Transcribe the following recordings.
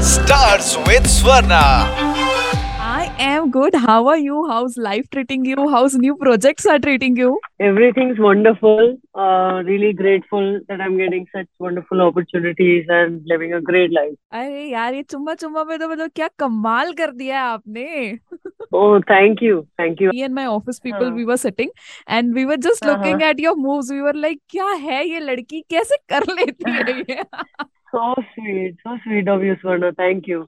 Stars with Swarna. I am good. How are you? How's life treating you? How's new projects are treating you? Everything's wonderful. Uh, really grateful that I'm getting such wonderful opportunities and living a great life. अरे यार ये चुम्मा चुम्मा पे तो मतलब क्या कमाल कर दिया है आपने Oh, thank you. Thank you. me and my office people हाँ. we were sitting and we were just हाँ, looking हाँ. at your moves we were like क्या है ये लड़की कैसे कर लेती है ये So sweet. So sweet of you, Swarna. Thank you.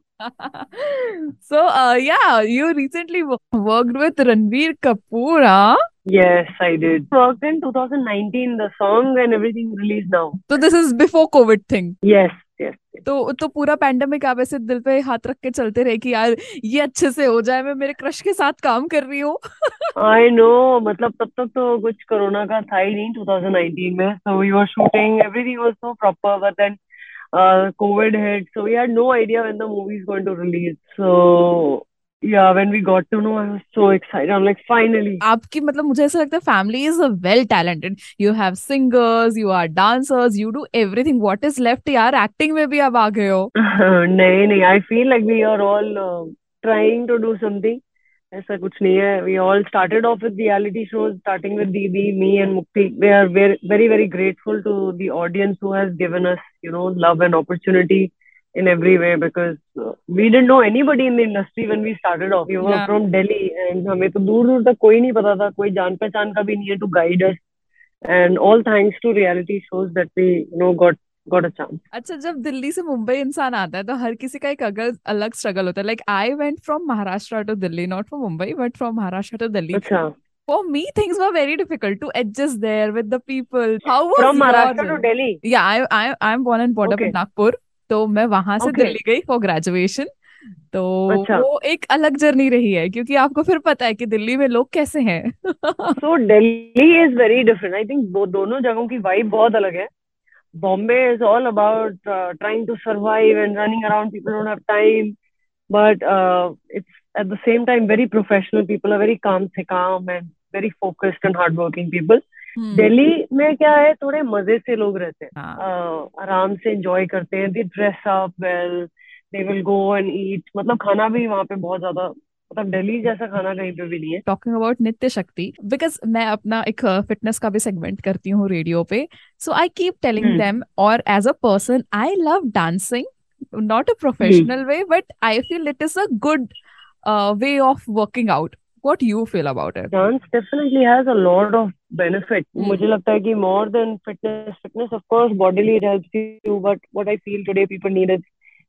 so uh, yeah you recently worked with Ranveer Kapoor huh? Yes, I did. Worked in 2019. The song and everything released now. so this is before COVID thing Yes, yes. तो तो पूरा pandemic आप ऐसे दिल पे हाथ रख के चलते रहे कि यार ये अच्छे से हो जाए मैं मेरे क्रश के साथ काम कर रही हूँ I know. मतलब तब तक तो कुछ कोरोना का था ही नहीं 2019 में. So we were shooting. Everything was so proper. But then uh, COVID hit. So we had no idea when the movie is going to release. So yeah, when we got to know, I was so excited. I'm like, finally. आपकी मतलब मुझे ऐसा लगता है family is well talented you have singers you are dancers you do everything what is left यार acting में भी आप आ गए हो नहीं नहीं I feel like we are all uh, trying to do something. ऐसा कुछ नहीं है. We all started off with reality shows, starting with Didi, me, and Mukti. We are very, very, very grateful to the audience who has given us, you know, love and opportunity in every way because uh, we didn't know anybody in the industry when we started off. We were Yeah. from Delhi and हमें तो दूर दूर तक कोई नहीं पता था, कोई जान पहचान का भी नहीं है to guide us. And all thanks to reality shows that we, you know, got got a chance. अच्छा जब दिल्ली से मुंबई इंसान आता है तो हर किसी का एक अगर अलग स्ट्रगल होता है like I went from Maharashtra to Delhi not from Mumbai but from Maharashtra to Delhi अच्छा. for me things were very difficult to adjust there with the people how was From your Maharashtra to? Delhi. yeah i i i'm born and brought okay. up in. Nagpur तो मैं वहाँ से Okay. Delhi गई for graduation तो अच्छा। वो एक अलग जर्नी रही है क्योंकि आपको फिर पता है कि दिल्ली में लोग कैसे हैं So Delhi is very different. I think दो दोनों जगहों की vibe बहुत अलग है. Bombay is all about uh, trying to survive and running around. People don't have time, but uh, it's at the same time very professional. People are very calm, से calm and very focused and hardworking people. हम्म, दिल्ली में क्या है थोड़े मज़े से लोग रहते हैं हाँ, uh, आराम से enjoy करते हैं. They dress up well. They will go and eat. मतलब खाना भी वहाँ पे बहुत ज़्यादा मतलब दिल्ली जैसा खाना कहीं पे भी नहीं है. टॉकिंग अबाउट नित्य शक्ति बिकॉज़ मैं अपना एक फिटनेस का भी सेगमेंट करती हूँ रेडियो पे so I keep telling hmm. Them और as a person I love dancing not a professional way but I feel it is a good way of working out what you feel about it Dance definitely has a lot of benefit. Hmm. मुझे लगता है कि more than fitness, fitness of course bodily it helps you, but what I feel today people need is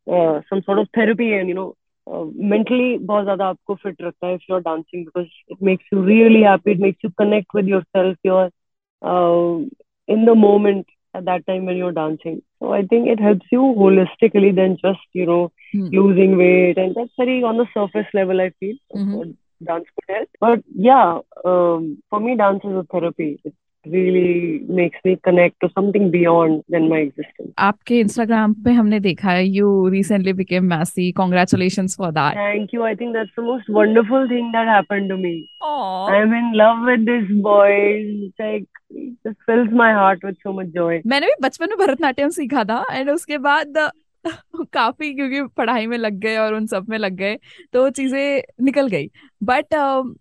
uh, some sort of therapy and you know uh, mentally बहुत ज़्यादा आपको fit रखता है if you're dancing because it makes you really happy, it makes you connect with yourself, you're uh, in the moment at that time when you're dancing. So I think it helps you holistically than just you know Hmm. losing weight and that's very on the surface level I feel. That's Mhm. what dance could help. But yeah, um, for me, dance is a therapy. It आपके Instagram पे हमने देखा है you recently became Mrs congratulation for that thank you I think that's most wonderful thing that happen to me I am in love with this boy like Just fills my heart with so much joy. मैंने भी बचपन में भरतनाट्यम सीखा था and उसके बाद काफ़ी क्योंकि पढ़ाई में लग गए और उन सब में लग गए तो चीज़ें निकल गई। बट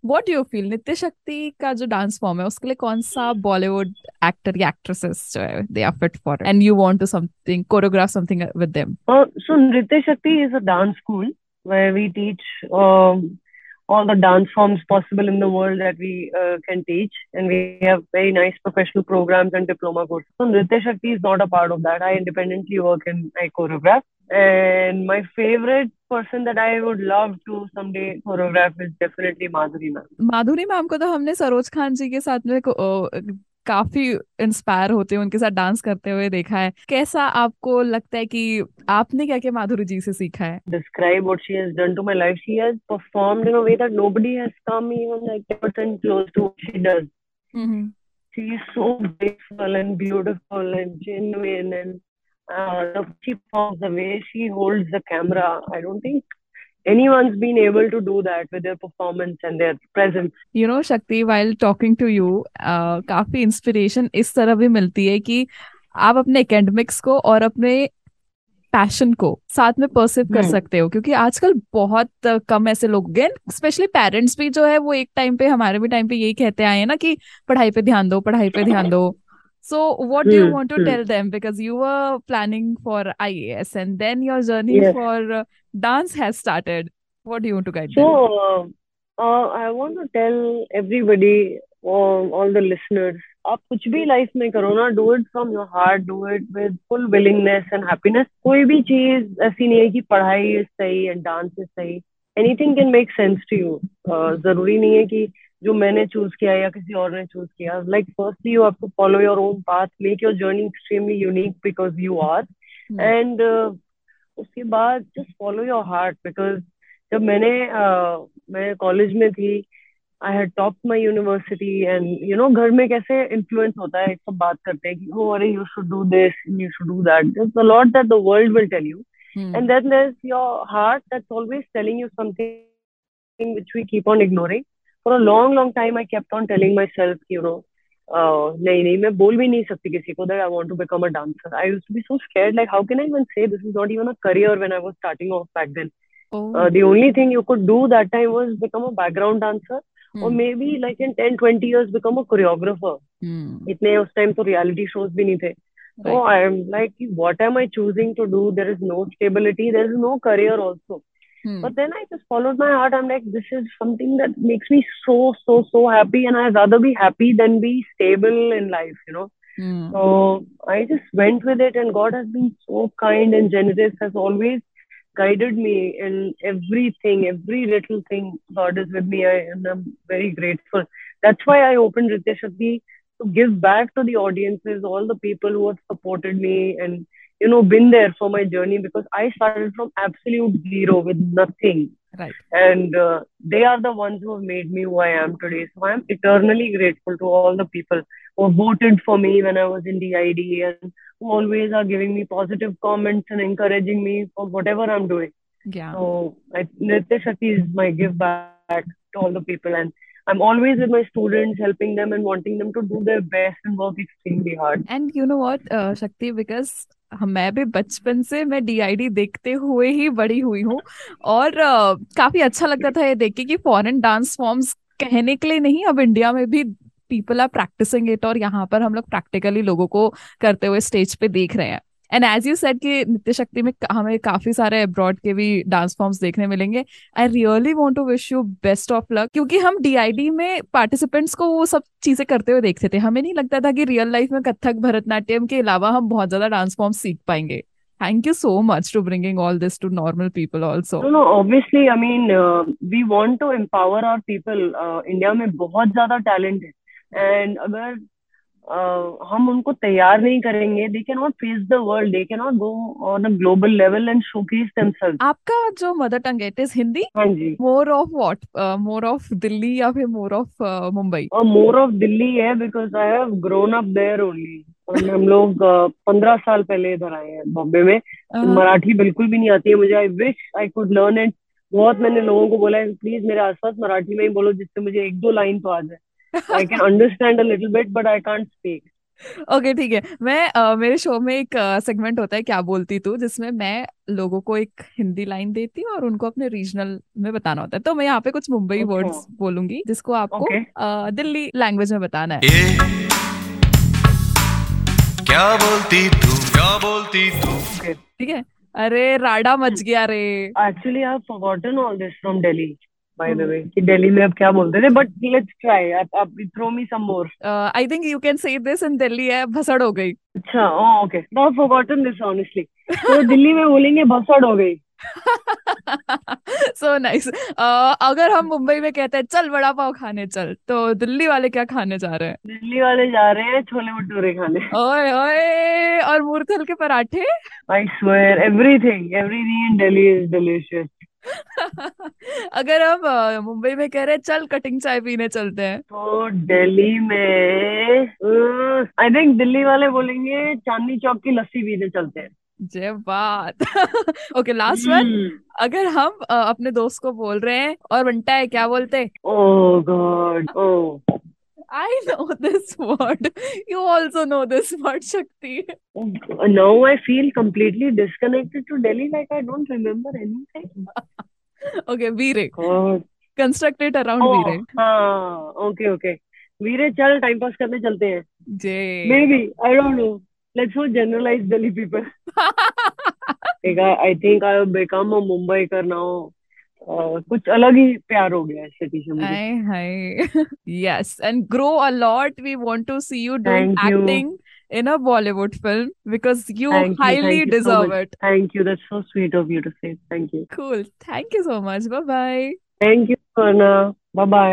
वॉट यू फील नित्य शक्ति का जो डांस फॉर्म है उसके लिए कौन सा बॉलीवुड एक्टर या एक्ट्रेसेस जो है they are fit for and you want to something choreograph something with them so Nritya Shakti is a dance school school where we teach um, all the dance forms possible in the world that we uh, can teach, and we have very nice professional programs and diploma courses. So Nritya Shakti is not a part of that. I independently work and I choreograph. And my favorite person that I would love to someday choreograph is definitely Madhuri ma'am. Madhuri ma'am को तो हमने सरोज खान जी के साथ में को- अ, काफ़ी inspire होते हैं उनके साथ डांस करते हुए देखा है। कैसा आपको लगता है कि आपने क्या क्या माधुरी जी से सीखा है? Describe what she has done to my life she has performed in a way that nobody has come even like percent close to what she does she is so graceful and beautiful and genuine and the way she holds the camera I don't think anyone's been able to do that with their performance and their presence. You know Shakti while talking to you काफ़ी inspiration इस तरह भी मिलती है कि आप अपने academics को और अपने पैशन को साथ में परसिव कर हम्म। सकते हो क्योंकि आजकल बहुत कम ऐसे लोग हैं स्पेशली पेरेंट्स भी जो है वो एक टाइम पे हमारे भी टाइम पे यही कहते आए हैं ना कि पढ़ाई पे ध्यान दो पढ़ाई पे ध्यान दो So what do you hmm, want to hmm. Tell them because you were planning for IAS and then your journey Yes. For dance has started what do you want to guide So, them uh, uh, I want to tell everybody, all, all the listeners, आप कुछ भी life में करो ना do it from your heart do it with full willingness and happiness कोई भी चीज ऐसी नहीं है कि पढ़ाई इज सही एंड डांस इज सही anything can make sense to you जरूरी नहीं है कि जो मैंने चूज़ किया या किसी और ने चूज़ किया like firstly you have to follow your own path make your journey extremely unique because you are and उसके बाद just follow your heart because जब मैंने uh, मैं कॉलेज में थी I had top my university and you know घर में कैसे इन्फ्लुएंस होता है सब बात करते हैं कि ओ अरे you should do this you should do that this a lot that the world will tell you and then there's your heart that's always telling you something which we keep on ignoring. for a long long time i kept on telling myself you know uh, नहीं नहीं मैं बोल भी नहीं सकती किसी को that I want to become a dancer. I used to be so scared. Like, how can I even say this is not even a career when I was starting off back then? Oh. Uh, the only thing you could do that time was become a background dancer, or Hmm. maybe like in 10, 20 years become a choreographer. Hmm. इतने उस time तो reality shows भी नहीं थे So Right. I'm like, what am I choosing to do? There is no stability. There is no career also. Hmm. But then I just followed my heart. I'm like, this is something that makes me so, so, so happy. And I'd rather be happy than be stable in life, you know. Hmm. So I just went with it, and God has been so kind and generous, has always guided me in everything, every little thing. God is with me, I, and I'm very grateful. That's why I opened Ritya Shakti to give back to the audiences, all the people who have supported me and you know been there for my journey because i started from absolute zero with nothing. Right. And uh, they are the ones who have made me who i am today. So i'm eternally grateful to all the people who voted for me when i was in the id and who always are giving me positive comments and encouraging me for whatever i'm doing. Yeah. So nitya shakti is my give back to all the people and I'm always with my students, helping them and wanting them to do their best and work extremely hard. And you know what, uh, Shakti, because मैं भी बचपन से मैं DID देखते हुए ही बड़ी हुई हूँ और आ, काफ़ी अच्छा लगता था ये देख के कि फॉरेन डांस फॉर्म्स कहने के लिए नहीं अब इंडिया में भी पीपल आर प्रैक्टिसिंग इट और यहाँ पर हम लोग प्रैक्टिकली लोगों को करते हुए स्टेज पे देख रहे हैं। एंड एज यू सेड कि नित्य शक्ति में हमें काफ़ी सारे अब्रॉड के भी डांस फॉर्म्स देखने मिलेंगे। I really want to wish you best of luck क्योंकि हम डीआईडी में पार्टिसिपेंट्स को वो सब चीज़ें करते हुए देखते थे। हमें नहीं लगता था कि रियल लाइफ में कथक भरतनाट्यम के अलावा हम बहुत ज़्यादा डांस फॉर्म सीख पाएँगे। Thank you so much to bringing all this to normal people also No, no, obviously, I mean, uh, we want to empower our people. Uh, India में बहुत ज़्यादा टैलेंट है एंड अगर uh, हम उनको तैयार नहीं करेंगे। They can not face the world they can not go on a global level and showcase themselves आपका जो मदर टंग है इट इज़ हिंदी हाँ जी। More of what more of Delhi या फिर more of Mumbai? More of Delhi है because I have grown up there only हम लोग पंद्रह साल पहले इधर आए हैं बॉम्बे में। मराठी बिल्कुल भी नहीं आती है मुझे। I wish I could learn it बहुत मैंने लोगों को बोला है प्लीज़ मेरे आसपास मराठी में ही बोलो जिससे मुझे एक दो लाइन तो आ जाए। I can understand a little bit but I can't speak okay ठीक है। मैं अ, मेरे शो में एक सेगमेंट uh, होता है क्या बोलती तू? जिसमें मैं लोगों को एक हिंदी लाइन देती हूँ और उनको अपने रीजनल में बताना होता है। तो मैं यहाँ पे कुछ मुंबई अच्छा। वर्ड्स बोलूँगी जिसको आपको ओके अ, दिल्ली लैंग्वेज में बताना है। ये क्या बोलती तू? क्या बोलती तू? ठीक है। अरे राडा मच गया रे। Actually I have forgotten all this from Delhi है भसड़ हो गई. अच्छा तो दिल्ली में बोलेंगे भसड़ हो गई. सो नाइस अगर हम मुंबई में कहते हैं चल वड़ा पाव खाने चल तो दिल्ली वाले क्या खाने जा रहे हैं? दिल्ली वाले जा रहे हैं छोले भटूरे खाने. ओए ओए और मूर्थल के पराठे? I swear everything everything in Delhi is delicious अगर हम मुंबई में कह रहे हैं चल कटिंग चाय पीने चलते हैं। तो दिल्ली में आई थिंक दिल्ली वाले बोलेंगे चांदनी चौक की लस्सी पीने चलते हैं। जय बात। Okay last one. अगर हम अपने दोस्त को बोल रहे हैं और बंटा है क्या बोलते? ओह God oh I know this word. You also know this word, Shakti. Now I feel completely disconnected to Delhi, like I don't remember anything. Okay, Veere. God. Construct it around Oh, Veere. हाँ, okay, okay. वीरे चल time pass करने चलते हैं Jay. Maybe, I don't know. Let's not generalize Delhi people. Like, I, I think I have become a Mumbaiker now. Uh, कुछ अलग ही प्यार हो गया है सिटी से मुझे Hi, hi. Yes, and grow a lot. We want to see you doing Thank you. acting in a Bollywood film because you Thank you, highly thank you so deserve much. it. Thank you. That's so sweet of you to say. Thank you. Cool. Thank you so much. Bye bye. Thank you, Anna. Bye bye.